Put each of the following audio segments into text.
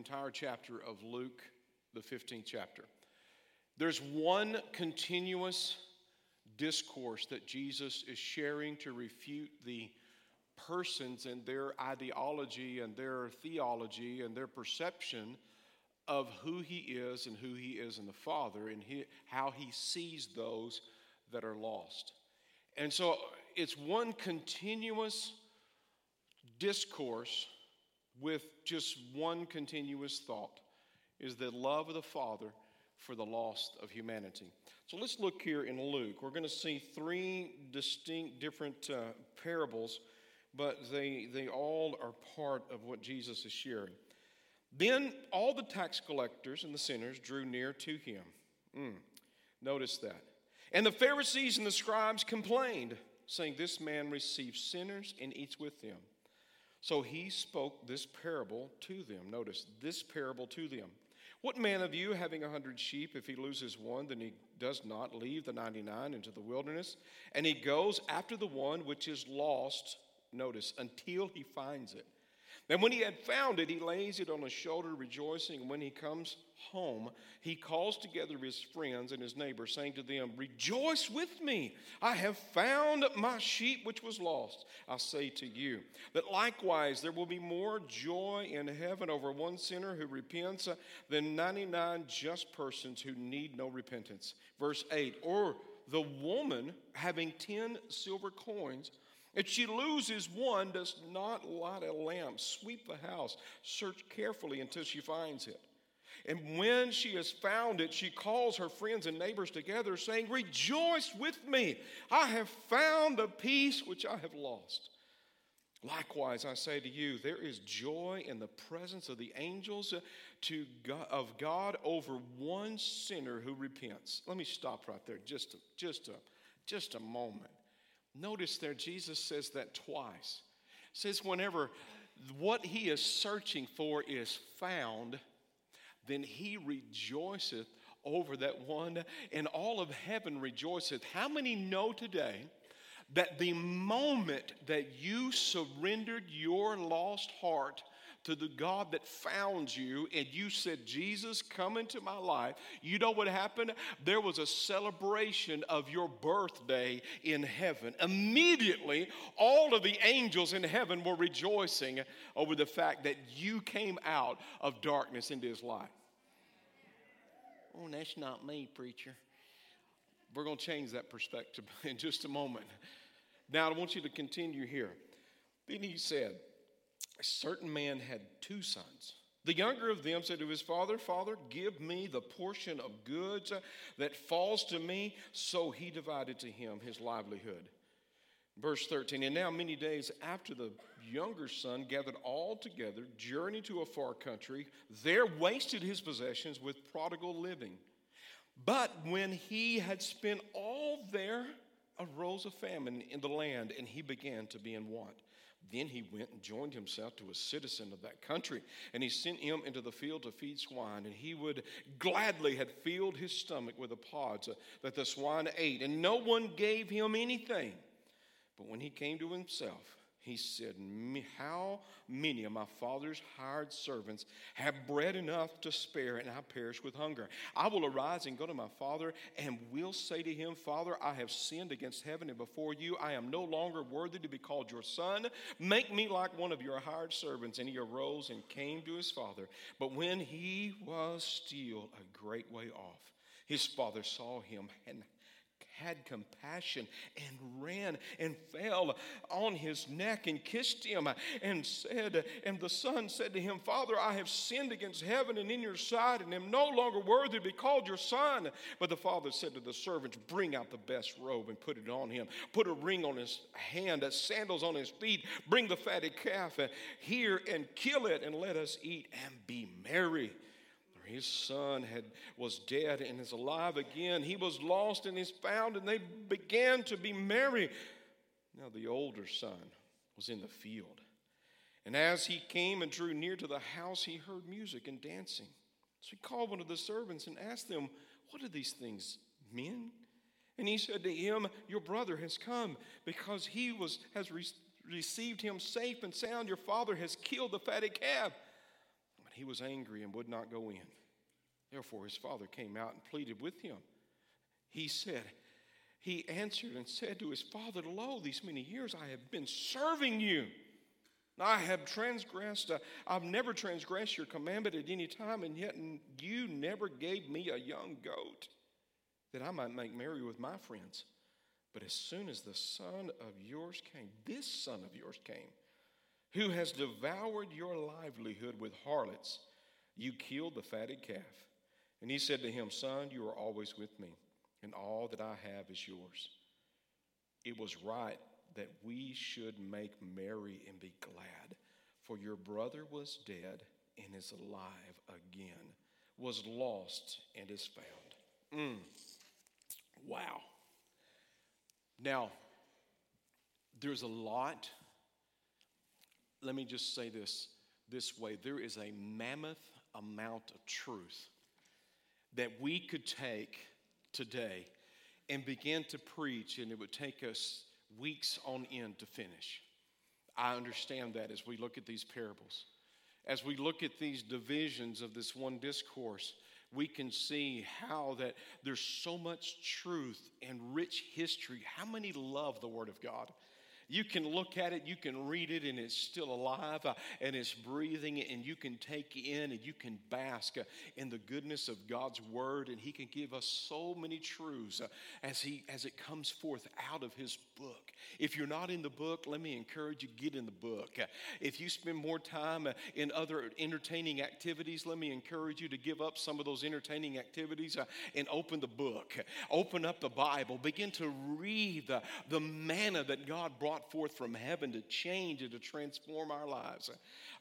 entire chapter of Luke, the 15th chapter. There's one continuous discourse that Jesus is sharing to refute the persons and their ideology and their theology and their perception of who he is and who he is in the Father and he, how he sees those that are lost. And so it's one continuous discourse with just one continuous thought is the love of the Father for the lost of humanity. So let's look here in Luke. We're going to see three distinct different uh, parables, but they, they all are part of what Jesus is sharing. Then all the tax collectors and the sinners drew near to him. Mm, notice that. And the Pharisees and the scribes complained, saying, This man receives sinners and eats with them. So he spoke this parable to them. Notice this parable to them. What man of you, having a hundred sheep, if he loses one, then he does not leave the 99 into the wilderness, and he goes after the one which is lost, notice, until he finds it. And when he had found it, he lays it on his shoulder, rejoicing. And when he comes home, he calls together his friends and his neighbors, saying to them, Rejoice with me, I have found my sheep which was lost. I say to you that likewise there will be more joy in heaven over one sinner who repents than 99 just persons who need no repentance. Verse 8, or the woman having 10 silver coins if she loses one, does not light a lamp, sweep the house, search carefully until she finds it. And when she has found it, she calls her friends and neighbors together, saying, Rejoice with me, I have found the piece which I have lost. Likewise, I say to you, there is joy in the presence of the angels uh, to God, of God over one sinner who repents. Let me stop right there just a, just a, just a moment. Notice there, Jesus says that twice. says, whenever what he is searching for is found, then he rejoiceth over that one, and all of heaven rejoiceth. How many know today that the moment that you surrendered your lost heart to the God that found you and you said, Jesus, come into my life, you know what happened? There was a celebration of your birthday in heaven. Immediately, all of the angels in heaven were rejoicing over the fact that you came out of darkness into his light. Oh, that's not me, preacher. We're going to change that perspective in just a moment. Now, I want you to continue here. Then he said, a certain man had two sons. The younger of them said to his father, Father, give me the portion of goods that falls to me. So he divided to him his livelihood. Verse 13, and now many days after the younger son gathered all together, journeyed to a far country, there wasted his possessions with prodigal living. But when he had spent all there, arose a famine in the land, and he began to be in want. Then he went and joined himself to a citizen of that country, and he sent him into the field to feed swine. And he would gladly have filled his stomach with the pods uh, that the swine ate, and no one gave him anything. But when he came to himself, he said, How many of my father's hired servants have bread enough to spare, and I perish with hunger? I will arise and go to my father, and will say to him, Father, I have sinned against heaven and before you. I am no longer worthy to be called your son. Make me like one of your hired servants. And he arose and came to his father. But when he was still a great way off, his father saw him and had compassion and ran and fell on his neck and kissed him and said, And the son said to him, Father, I have sinned against heaven and in your sight and am no longer worthy to be called your son. But the father said to the servants, Bring out the best robe and put it on him. Put a ring on his hand, uh, sandals on his feet. Bring the fatted calf uh, here and kill it, and let us eat and be merry his son had, was dead and is alive again. He was lost and is found, and they began to be merry. Now, the older son was in the field. And as he came and drew near to the house, he heard music and dancing. So he called one of the servants and asked them, What are these things mean? And he said to him, Your brother has come because he was, has re- received him safe and sound. Your father has killed the fatted calf But he was angry and would not go in. Therefore, his father came out and pleaded with him. He said, He answered and said to his father, Lo, these many years I have been serving you. I have transgressed, uh, I've never transgressed your commandment at any time, and yet you never gave me a young goat that I might make merry with my friends. But as soon as the son of yours came, this son of yours came, who has devoured your livelihood with harlots, you killed the fatted calf. And he said to him, Son, you are always with me, and all that I have is yours. It was right that we should make merry and be glad, for your brother was dead and is alive again, was lost and is found. Mm. Wow. Now, there's a lot. Let me just say this this way there is a mammoth amount of truth that we could take today and begin to preach, and it would take us weeks on end to finish. I understand that as we look at these parables. As we look at these divisions of this one discourse, we can see how that there's so much truth and rich history. How many love the Word of God? You can look at it, you can read it, and it's still alive uh, and it's breathing, and you can take in and you can bask uh, in the goodness of God's word, and He can give us so many truths uh, as He as it comes forth out of His book. If you're not in the book, let me encourage you to get in the book. Uh, if you spend more time uh, in other entertaining activities, let me encourage you to give up some of those entertaining activities uh, and open the book. Open up the Bible. Begin to read the, the manna that God brought brought forth from heaven to change and to transform our lives.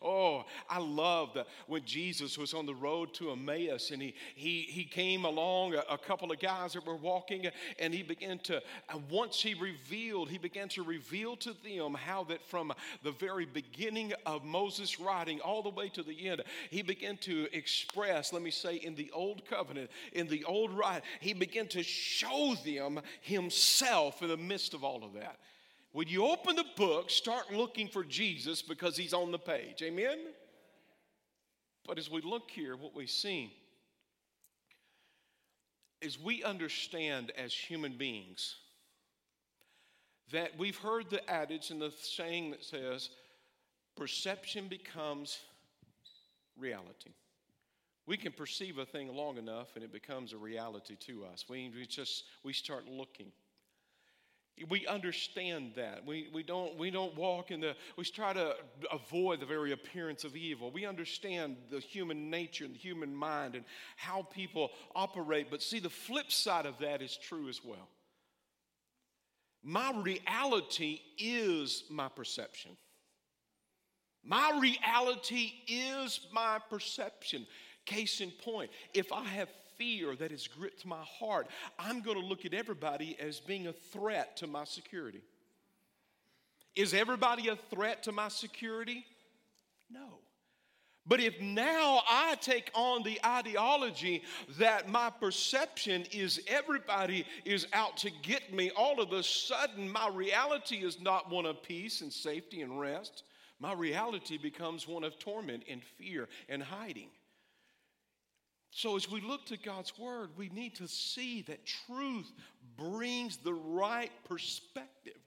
Oh, I love that when Jesus was on the road to Emmaus and he, he, he came along a, a couple of guys that were walking and he began to, uh, once he revealed, he began to reveal to them how that from the very beginning of Moses' writing all the way to the end, he began to express, let me say, in the old covenant, in the old right, he began to show them himself in the midst of all of that. When you open the book, start looking for Jesus because he's on the page. Amen? But as we look here, what we see is we understand as human beings that we've heard the adage and the saying that says, perception becomes reality. We can perceive a thing long enough and it becomes a reality to us. We, we just we start looking we understand that. We, we don't we don't walk in the we try to avoid the very appearance of evil. We understand the human nature and the human mind and how people operate but see the flip side of that is true as well. My reality is my perception. My reality is my perception. Case in point if i have fear that has gripped my heart, I'm going to look at everybody as being a threat to my security. Is everybody a threat to my security? No. But if now I take on the ideology that my perception is everybody is out to get me, all of a sudden my reality is not one of peace and safety and rest. My reality becomes one of torment and fear and hiding. So, as we look to God's Word, we need to see that truth brings the right perspective.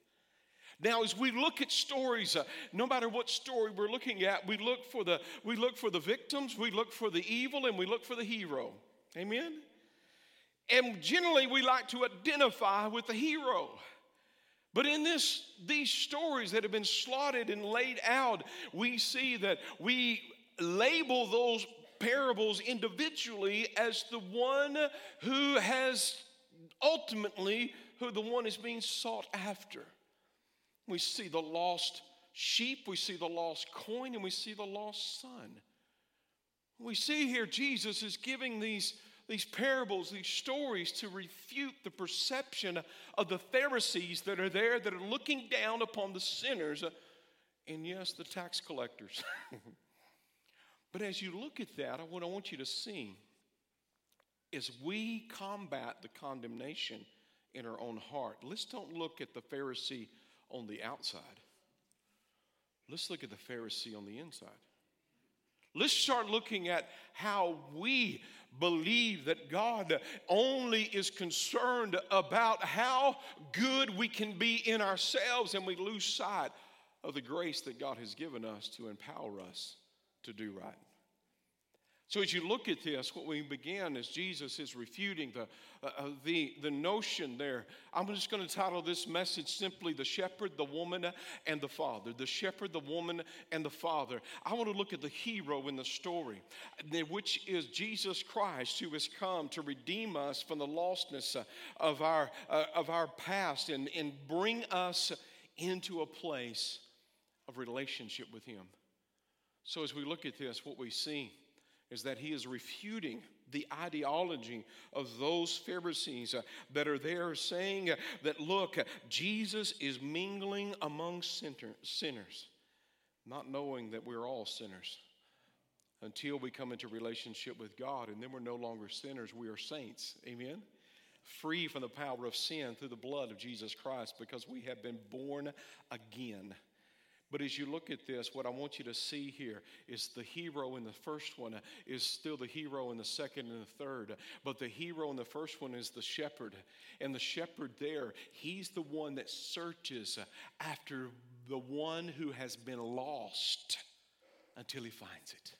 Now, as we look at stories, uh, no matter what story we're looking at, we look for the we look for the victims, we look for the evil, and we look for the hero. Amen. And generally, we like to identify with the hero. But in this, these stories that have been slotted and laid out, we see that we label those parables individually as the one who has ultimately, who the one is being sought after. We see the lost sheep, we see the lost coin, and we see the lost son. We see here Jesus is giving these, these parables, these stories to refute the perception of the Pharisees that are there that are looking down upon the sinners and, yes, the tax collectors. But as you look at that, what I want you to see is we combat the condemnation in our own heart. Let's don't look at the Pharisee on the outside. Let's look at the Pharisee on the inside. Let's start looking at how we believe that God only is concerned about how good we can be in ourselves, and we lose sight of the grace that God has given us to empower us to do right. So, as you look at this, what we begin is Jesus is refuting the, uh, uh, the, the notion there. I'm just going to title this message simply The Shepherd, the Woman, and the Father. The Shepherd, the Woman, and the Father. I want to look at the hero in the story, which is Jesus Christ, who has come to redeem us from the lostness uh, of our, uh, of our past and, and bring us into a place of relationship with Him. So, as we look at this, what we see is that he is refuting the ideology of those Pharisees uh, that are there saying uh, that, look, Jesus is mingling among sinner, sinners, not knowing that we're all sinners until we come into relationship with God, and then we're no longer sinners, we are saints. Amen? Free from the power of sin through the blood of Jesus Christ because we have been born again. But as you look at this, what I want you to see here is the hero in the first one is still the hero in the second and the third. But the hero in the first one is the shepherd. And the shepherd there, he's the one that searches after the one who has been lost until he finds it.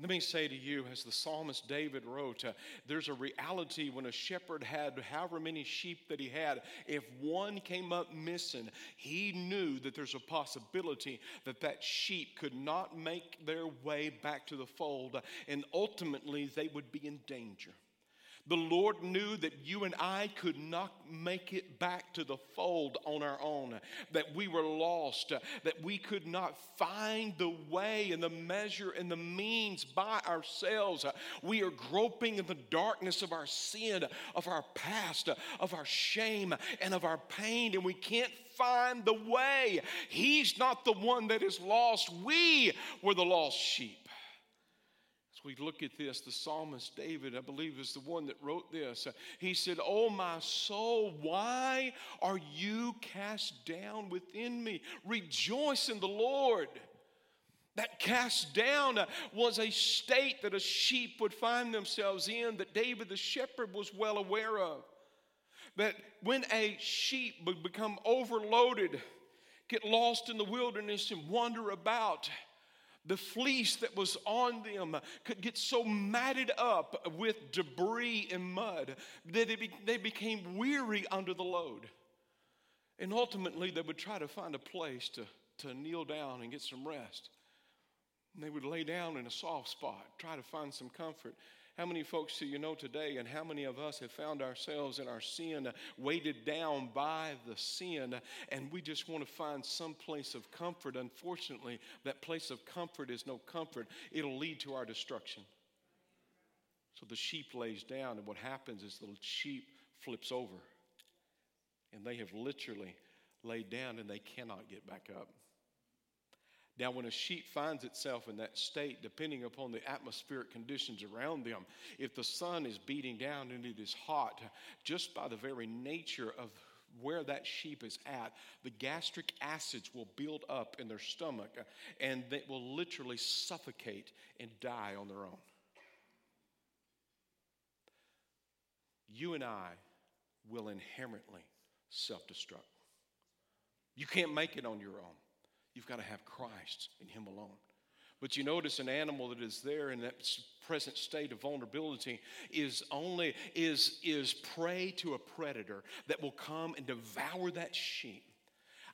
Let me say to you, as the psalmist David wrote, uh, there's a reality when a shepherd had however many sheep that he had, if one came up missing, he knew that there's a possibility that that sheep could not make their way back to the fold, and ultimately they would be in danger. The Lord knew that you and I could not make it back to the fold on our own, that we were lost, that we could not find the way and the measure and the means by ourselves. We are groping in the darkness of our sin, of our past, of our shame, and of our pain, and we can't find the way. He's not the one that is lost. We were the lost sheep. As we look at this, the psalmist David, I believe, is the one that wrote this. Uh, he said, Oh, my soul, why are you cast down within me? Rejoice in the Lord. That cast down uh, was a state that a sheep would find themselves in that David the shepherd was well aware of. That when a sheep would become overloaded, get lost in the wilderness and wander about, the fleece that was on them could get so matted up with debris and mud that they became weary under the load. And ultimately, they would try to find a place to, to kneel down and get some rest. And they would lay down in a soft spot, try to find some comfort. How many folks do you know today, and how many of us have found ourselves in our sin, weighted down by the sin, and we just want to find some place of comfort? Unfortunately, that place of comfort is no comfort, it'll lead to our destruction. So the sheep lays down, and what happens is the sheep flips over, and they have literally laid down and they cannot get back up. Now, when a sheep finds itself in that state, depending upon the atmospheric conditions around them, if the sun is beating down and it is hot, just by the very nature of where that sheep is at, the gastric acids will build up in their stomach and they will literally suffocate and die on their own. You and I will inherently self destruct. You can't make it on your own. You've got to have Christ in Him alone. But you notice an animal that is there in that present state of vulnerability is only is is prey to a predator that will come and devour that sheep.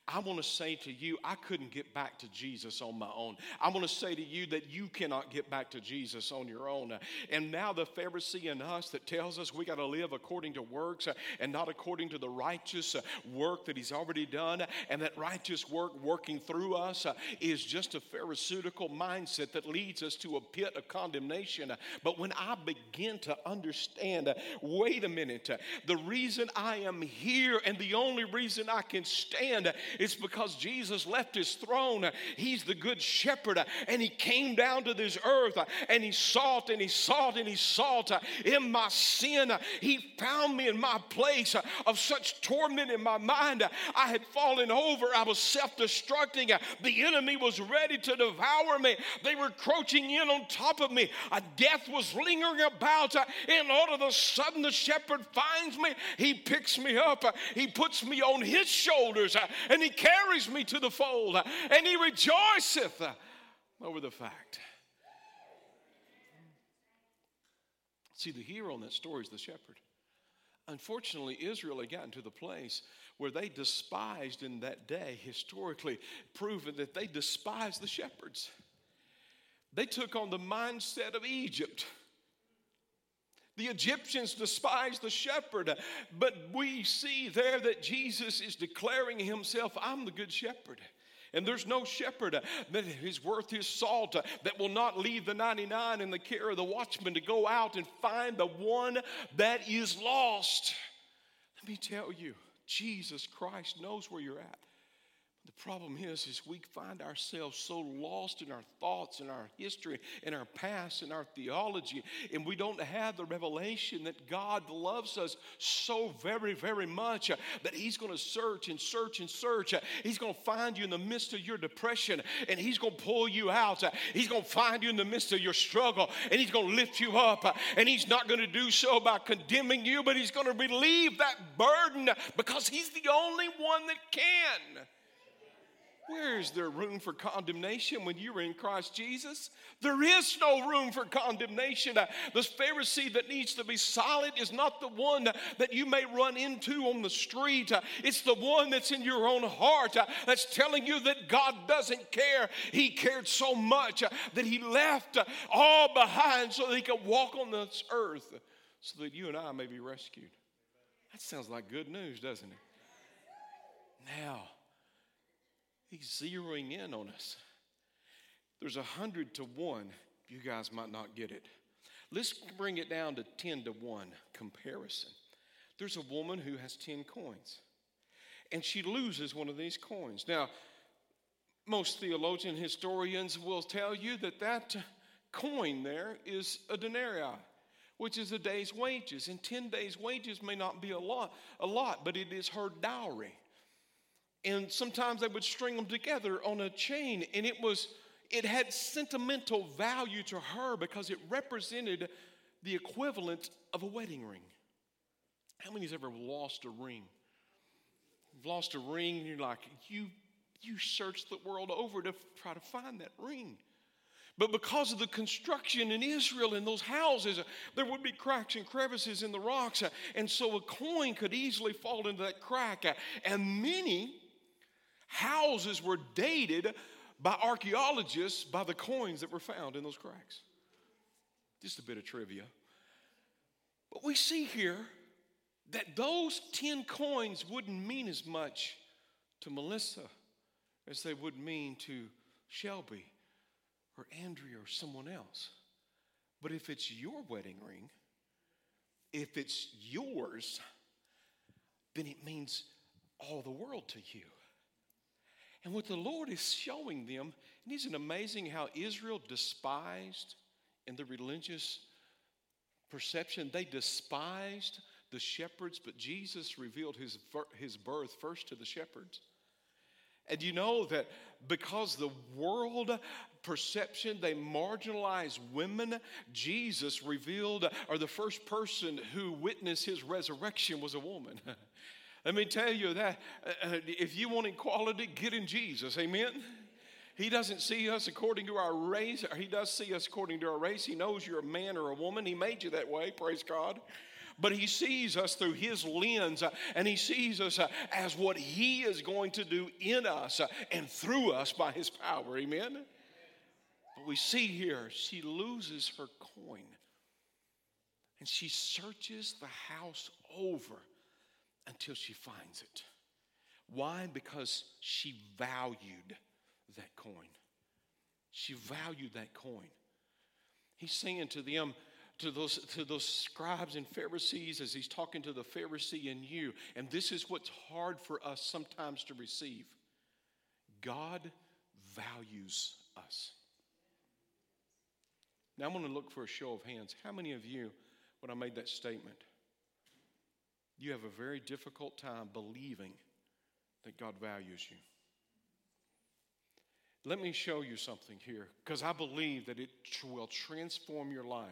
I want to say to you, I couldn't get back to Jesus on my own. I want to say to you that you cannot get back to Jesus on your own. And now the Pharisee in us that tells us we got to live according to works uh, and not according to the righteous uh, work that He's already done, and that righteous work working through us uh, is just a Pharisaical mindset that leads us to a pit of condemnation. But when I begin to understand, wait a minute, the reason I am here and the only reason I can stand It's because Jesus left his throne. He's the good shepherd, and he came down to this earth, and he sought and he sought and he sought in my sin. He found me in my place of such torment in my mind. I had fallen over. I was self destructing. The enemy was ready to devour me. They were crouching in on top of me. A death was lingering about. And all of a sudden, the shepherd finds me. He picks me up. He puts me on his shoulders and he carries me to the fold and he rejoiceth over the fact. See, the hero in that story is the shepherd. Unfortunately, Israel had gotten to the place where they despised in that day, historically proven that they despised the shepherds. They took on the mindset of Egypt. The Egyptians despised the shepherd, but we see there that Jesus is declaring himself, I'm the good shepherd. And there's no shepherd that is worth his salt that will not leave the 99 in the care of the watchman to go out and find the one that is lost. Let me tell you, Jesus Christ knows where you're at. The problem is, is we find ourselves so lost in our thoughts and our history and our past and our theology, and we don't have the revelation that God loves us so very, very much uh, that He's going to search and search and search. Uh, he's going to find you in the midst of your depression, and He's going to pull you out. Uh, he's going to find you in the midst of your struggle, and He's going to lift you up. And He's not going to do so by condemning you, but He's going to relieve that burden because He's the only one that can. Where is there room for condemnation when you're in Christ Jesus? There is no room for condemnation. Uh, the Pharisee that needs to be solid is not the one that you may run into on the street. Uh, it's the one that's in your own heart uh, that's telling you that God doesn't care. He cared so much that He left all behind so that He could walk on this earth so that you and I may be rescued. That sounds like good news, doesn't it? Now, He's zeroing in on us. There's a hundred to one. You guys might not get it. Let's bring it down to 10 to 1 comparison. There's a woman who has 10 coins, and she loses one of these coins. Now, most theologian historians will tell you that that coin there is a denarii, which is a day's wages. And 10 days' wages may not be a lot, a lot, but it is her dowry and sometimes they would string them together on a chain and it was it had sentimental value to her because it represented the equivalent of a wedding ring how many many's ever lost a ring you've lost a ring and you're like you you searched the world over to try to find that ring but because of the construction in Israel in those houses, there would be cracks and crevices in the rocks. And so a coin could easily fall into that crack. And many houses were dated by archaeologists by the coins that were found in those cracks. Just a bit of trivia. But we see here that those 10 coins wouldn't mean as much to Melissa as they would mean to Shelby or Andrea or someone else. But if it's your wedding ring, if it's yours, then it means all the world to you. And what the Lord is showing them, and isn't amazing how Israel despised in the religious perception, they despised the shepherds, but Jesus revealed his, his birth first to the shepherds. And you know that because the world perception, they marginalize women, Jesus revealed, or the first person who witnessed his resurrection was a woman. Let me tell you that uh, uh, if you want equality, get in Jesus. Amen. He doesn't see us according to our race, he does see us according to our race. He knows you're a man or a woman. He made you that way, praise God. But he sees us through his lens uh, and he sees us uh, as what he is going to do in us uh, and through us by his power. Amen. But we see here, she loses her coin and she searches the house over until she finds it. Why? Because she valued that coin. She valued that coin. He's saying to them, to those, to those scribes and Pharisees, as he's talking to the Pharisee and you, and this is what's hard for us sometimes to receive. God values us. Now I'm going to look for a show of hands. How many of you, when I made that statement, you have a very difficult time believing that God values you? Let me show you something here because I believe that it will transform your life.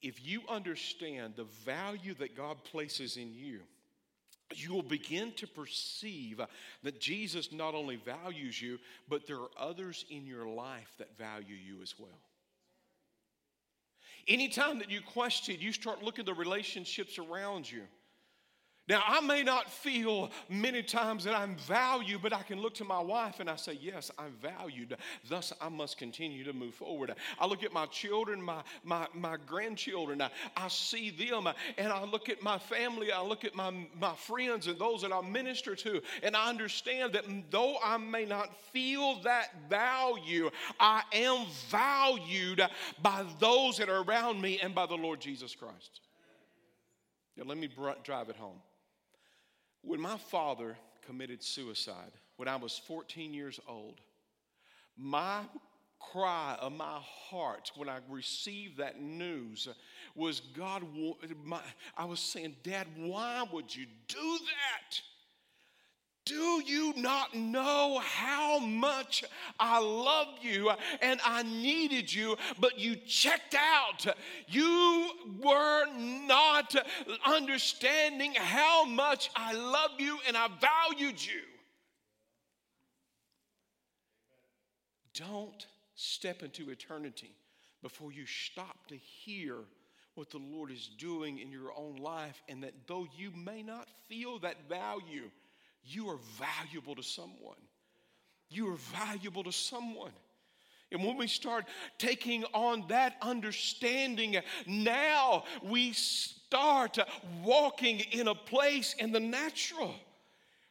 If you understand the value that God places in you, you will begin to perceive that Jesus not only values you, but there are others in your life that value you as well. Anytime that you question, you start looking at the relationships around you. Now, I may not feel many times that I'm valued, but I can look to my wife and I say, Yes, I'm valued. Thus, I must continue to move forward. I look at my children, my, my, my grandchildren, I, I see them, and I look at my family, I look at my, my friends and those that I minister to, and I understand that though I may not feel that value, I am valued by those that are around me and by the Lord Jesus Christ. Now, let me drive it home. When my father committed suicide, when I was 14 years old, my cry of my heart when I received that news was God, I was saying, Dad, why would you do that? Do you not know how much I love you and I needed you, but you checked out? You were not understanding how much I love you and I valued you. Don't step into eternity before you stop to hear what the Lord is doing in your own life, and that though you may not feel that value, you are valuable to someone. You are valuable to someone. And when we start taking on that understanding, now we start walking in a place in the natural.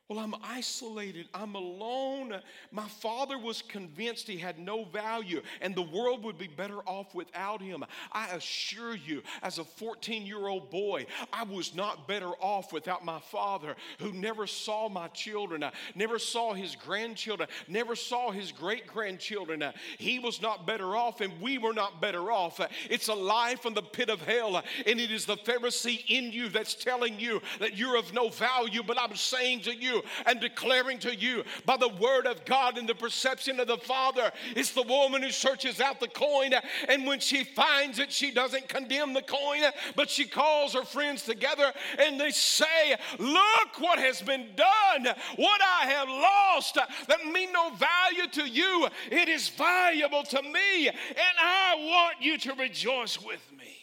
Well, I'm isolated. I'm alone. My father was convinced he had no value and the world would be better off without him. I assure you, as a 14 year old boy, I was not better off without my father who never saw my children, uh, never saw his grandchildren, never saw his great grandchildren. Uh, he was not better off and we were not better off. Uh, it's a life in the pit of hell and it is the Pharisee in you that's telling you that you're of no value, but I'm saying to you, and declaring to you by the word of God and the perception of the Father. It's the woman who searches out the coin, and when she finds it, she doesn't condemn the coin, but she calls her friends together and they say, Look what has been done, what I have lost that mean no value to you. It is valuable to me, and I want you to rejoice with me.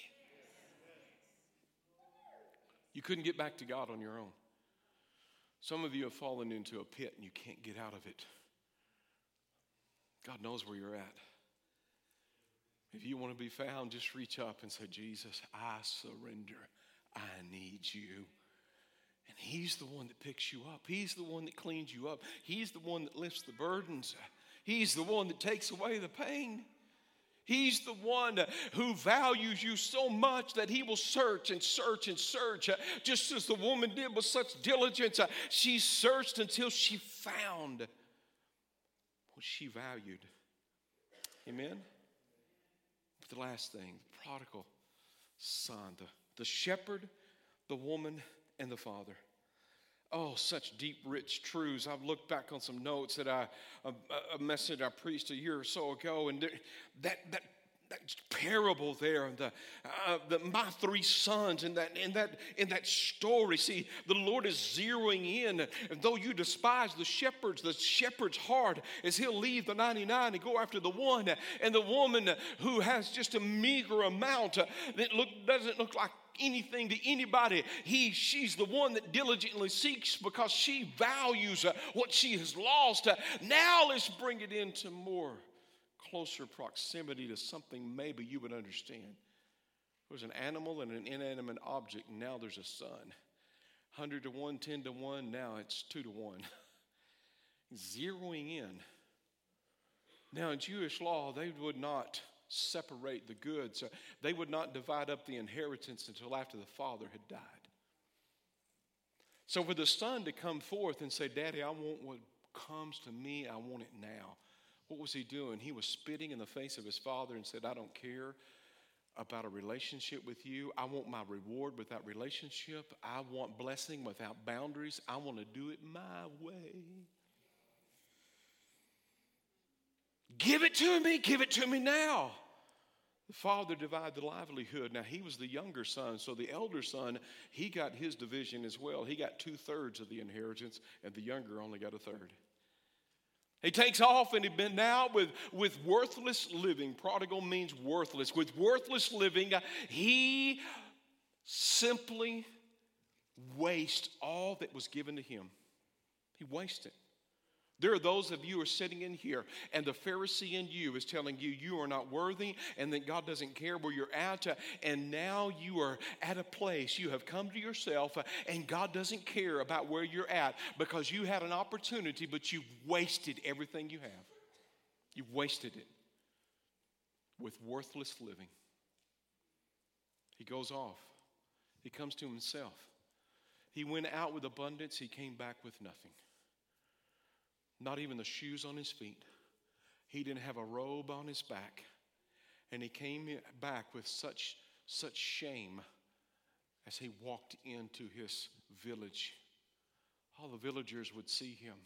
You couldn't get back to God on your own. Some of you have fallen into a pit and you can't get out of it. God knows where you're at. If you want to be found, just reach up and say, Jesus, I surrender. I need you. And He's the one that picks you up, He's the one that cleans you up, He's the one that lifts the burdens, He's the one that takes away the pain. He's the one who values you so much that he will search and search and search, uh, just as the woman did with such diligence. Uh, she searched until she found what she valued. Amen? But the last thing the prodigal son, the, the shepherd, the woman, and the father. Oh, such deep, rich truths. I've looked back on some notes that I, a, a message I preached a year or so ago, and that, that that parable there, the, uh, the my three sons in that in that in that story. See, the Lord is zeroing in. And though you despise the shepherds, the shepherd's heart is he'll leave the 99 and go after the one. And the woman who has just a meager amount that look doesn't look like anything to anybody. He, she's the one that diligently seeks because she values uh, what she has lost. Uh, now let's bring it into more closer proximity to something maybe you would understand. There's an animal and an inanimate object, and now there's a son. 100 to 1, 10 to 1, now it's 2 to 1. Zeroing in. Now, in Jewish law, they would not separate the goods. So they would not divide up the inheritance until after the father had died. So for the son to come forth and say, Daddy, I want what comes to me, I want it now. What was he doing? He was spitting in the face of his father and said, I don't care about a relationship with you. I want my reward without relationship. I want blessing without boundaries. I want to do it my way. Give it to me. Give it to me now. The father divided the livelihood. Now, he was the younger son, so the elder son, he got his division as well. He got two thirds of the inheritance, and the younger only got a third. He takes off and he's been now with, with worthless living. Prodigal means worthless. With worthless living, he simply wastes all that was given to him. He wastes it. There are those of you who are sitting in here, and the Pharisee in you is telling you you are not worthy and that God doesn't care where you're at. And now you are at a place, you have come to yourself, and God doesn't care about where you're at because you had an opportunity, but you've wasted everything you have. You've wasted it with worthless living. He goes off, he comes to himself. He went out with abundance, he came back with nothing not even the shoes on his feet. He didn't have a robe on his back. And he came back with such, such shame as he walked into his village. All the villagers would see him.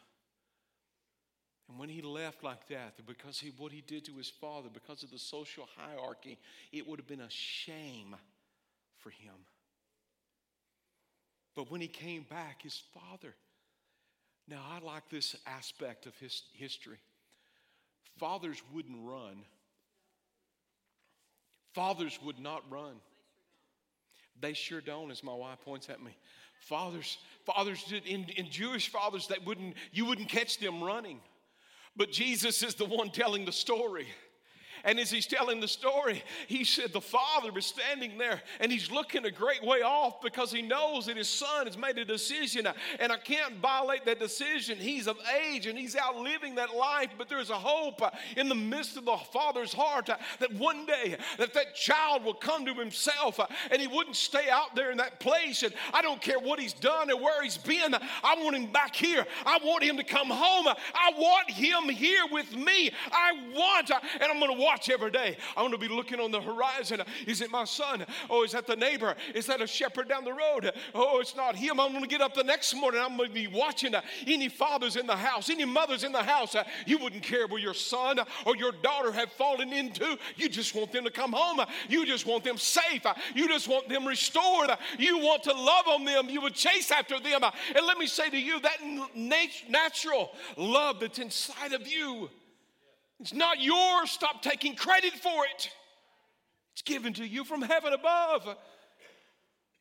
And when he left like that, because he what he did to his father, because of the social hierarchy, it would have been a shame for him. But when he came back, his father now, I like this aspect of his history. Fathers wouldn't run. Fathers would not run. They sure don't, as my wife points at me. Fathers, fathers did in, in Jewish fathers that wouldn't you wouldn't catch them running. But Jesus is the one telling the story. And as he's telling the story, he said the father is standing there and he's looking a great way off because he knows that his son has made a decision and I can't violate that decision. He's of age and he's out living that life, but there's a hope in the midst of the father's heart that one day that that child will come to himself and he wouldn't stay out there in that place. And I don't care what he's done or where he's been. I want him back here. I want him to come home. I want him here with me. I want, and I'm going to watch every day. I'm going to be looking on the horizon. Is it my son? Oh, is that the neighbor? Is that a shepherd down the road? Oh, it's not him. I'm going to get up the next morning. I'm going to be watching uh, any fathers in the house, any mothers in the house. Uh, you wouldn't care where your son or your daughter have fallen into. You just want them to come home. You just want them safe. You just want them restored. You want to love on them. You would chase after them. And let me say to you that natural love that's inside of you it's not yours. Stop taking credit for it. It's given to you from heaven above.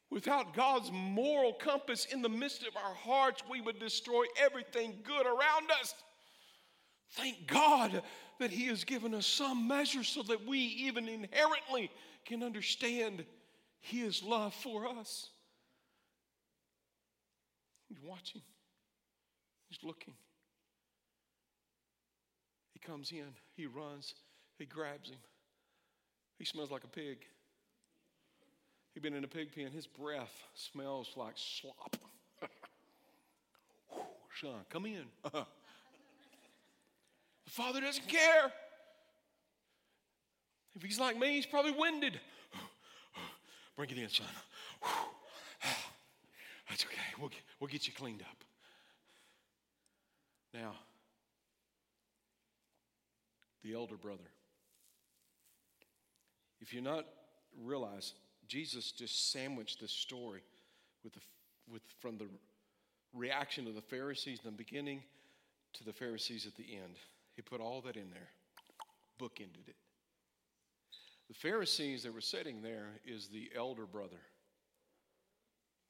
Without God's moral compass in the midst of our hearts, we would destroy everything good around us. Thank God that He has given us some measure so that we, even inherently, can understand His love for us. He's watching, He's looking. He comes in, he runs, he grabs him. He smells like a pig. He'd been in a pig pen. His breath smells like slop. Son, come in. the father doesn't care. If he's like me, he's probably winded. Bring it in, son. That's okay. We'll, we'll get you cleaned up. Now, the elder brother. If you not realize, Jesus just sandwiched this story with the, with, from the reaction of the Pharisees in the beginning to the Pharisees at the end. He put all that in there, bookended it. The Pharisees that were sitting there is the elder brother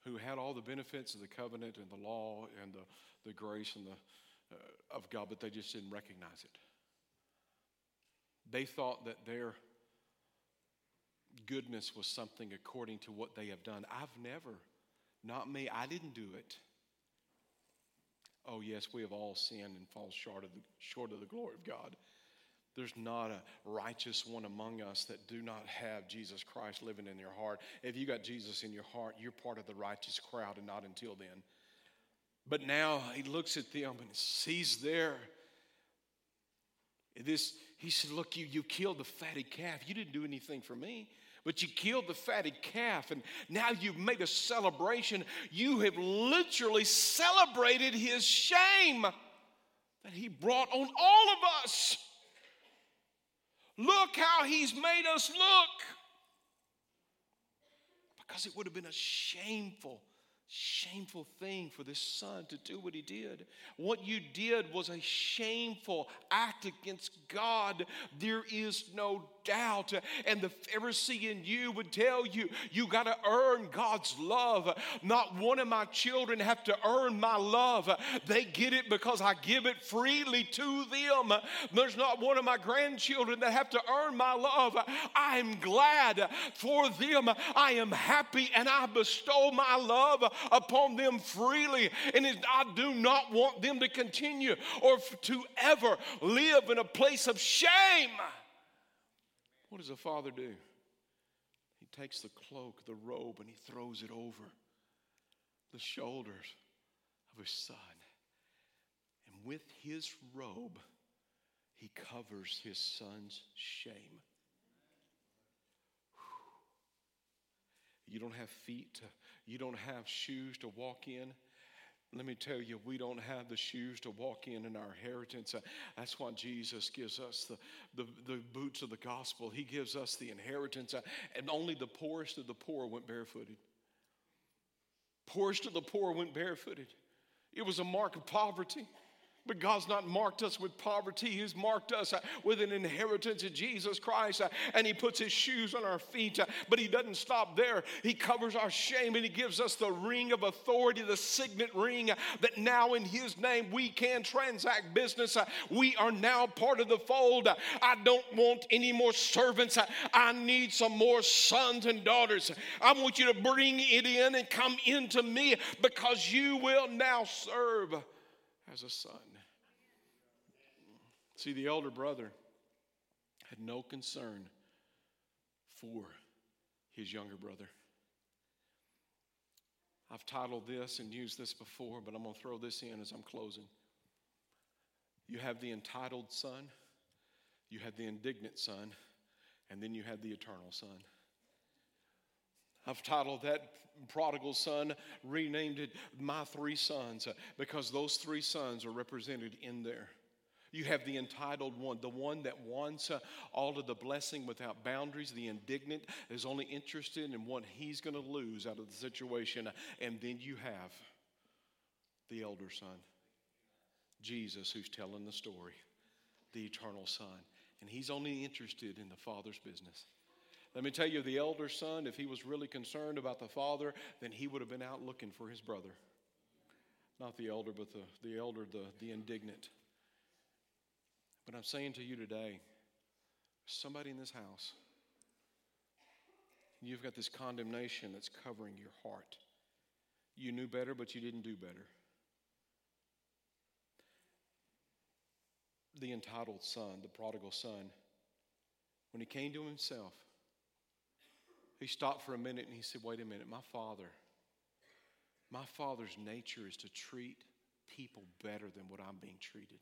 who had all the benefits of the covenant and the law and the, the grace and the, uh, of God, but they just didn't recognize it. They thought that their goodness was something according to what they have done. I've never, not me, I didn't do it. Oh, yes, we have all sinned and fall short of the, short of the glory of God. There's not a righteous one among us that do not have Jesus Christ living in their heart. If you got Jesus in your heart, you're part of the righteous crowd and not until then. But now he looks at them and sees there this. He said, Look, you, you killed the fatted calf. You didn't do anything for me but you killed the fatted calf and now you've made a celebration. You have literally celebrated his shame that he brought on all of us. Look how he's made us look. Because it would have been a shameful shameful thing for this son to do what he did. What you did was a shameful act against God. There is no doubt. And the Pharisee in you would tell you, you got to earn God's love. Not one of my children have to earn my love. They get it because I give it freely to them. There's not one of my grandchildren that have to earn my love. I am glad for them. I am happy and I bestow my love upon them freely. And I do not want them to continue or to ever live in a place of shame. What does a father do? He takes the cloak, the robe, and he throws it over the shoulders of his son. And with his robe, he covers his son's shame. You don't have feet, you don't have shoes to walk in. Let me tell you, we don't have the shoes to walk in in our inheritance. Uh, that's why Jesus gives us the, the, the, boots of the gospel. He gives us the inheritance. Uh, and only the poorest of the poor went barefooted. Poorest of the poor went barefooted. It was a mark of poverty. But God's not marked us with poverty. He's marked us uh, with an inheritance in Jesus Christ. Uh, and He puts His shoes on our feet. Uh, but He doesn't stop there. He covers our shame and He gives us the ring of authority, the signet ring, that now in His name we can transact business. We are now part of the fold. I don't want any more servants. I need some more sons and daughters. I want you to bring it in and come into me because you will now serve as a son. See, the elder brother had no concern for his younger brother. I've titled this and used this before, but I'm going to throw this in as I'm closing. You have the entitled son, you have the indignant son, and then you have the eternal son. I've titled that prodigal son, renamed it My Three Sons, because those three sons are represented in there. You have the entitled one, the one that wants uh, all of the blessing without boundaries. The indignant is only interested in what he's going to lose out of the situation. And then you have the elder son, Jesus, who's telling the story, the eternal son. And he's only interested in the father's business. Let me tell you, the elder son, if he was really concerned about the father, then he would have been out looking for his brother. Not the elder, but the, the elder, the, the indignant. But I'm saying to you today, somebody in this house, you've got this condemnation that's covering your heart. You knew better, but you didn't do better. The entitled son, the prodigal son, when he came to himself, he stopped for a minute and he said, Wait a minute, my father, my father's nature is to treat people better than what I'm being treated.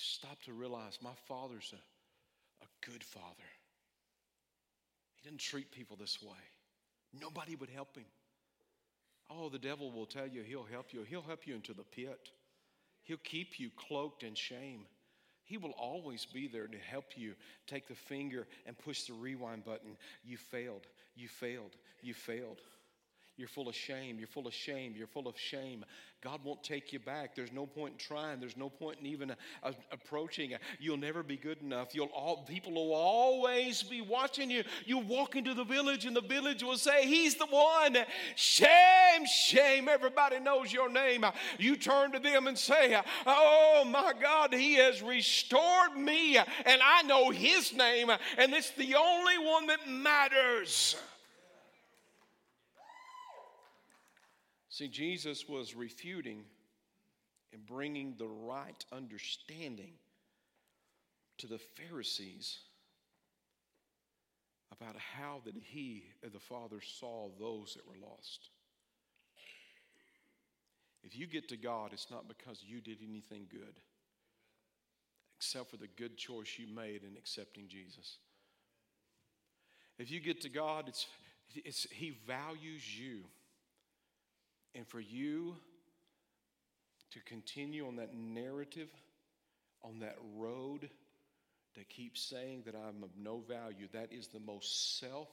Stopped to realize my father's a, a good father. He didn't treat people this way. Nobody would help him. Oh, the devil will tell you he'll help you. He'll help you into the pit. He'll keep you cloaked in shame. He will always be there to help you take the finger and push the rewind button. You failed. You failed. You failed. You're full of shame. You're full of shame. You're full of shame. God won't take you back. There's no point in trying. There's no point in even uh, approaching. You'll never be good enough. You'll all people will always be watching you. You walk into the village, and the village will say, "He's the one." Shame, shame. Everybody knows your name. You turn to them and say, "Oh my God, He has restored me, and I know His name, and it's the only one that matters." See, Jesus was refuting and bringing the right understanding to the Pharisees about how that he and the Father saw those that were lost. If you get to God, it's not because you did anything good, except for the good choice you made in accepting Jesus. If you get to God, it's, it's He values you. And for you to continue on that narrative, on that road that keeps saying that I'm of no value, that is the most self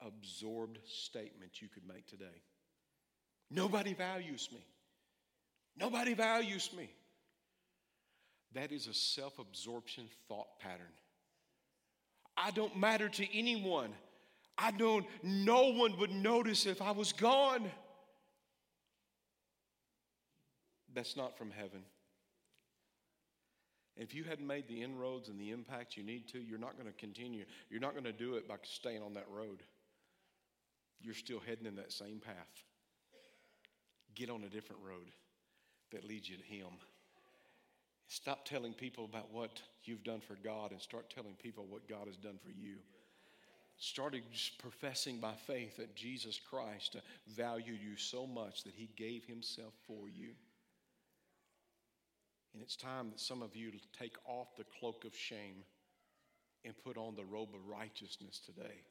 absorbed statement you could make today. Nobody values me. Nobody values me. That is a self absorption thought pattern. I don't matter to anyone. I don't, no one would notice if I was gone. That's not from heaven. If you hadn't made the inroads and the impact you need to, you're not going to continue. You're not going to do it by staying on that road. You're still heading in that same path. Get on a different road that leads you to Him. Stop telling people about what you've done for God and start telling people what God has done for you. Started professing by faith that Jesus Christ valued you so much that He gave Himself for you. And it's time that some of you take off the cloak of shame and put on the robe of righteousness today.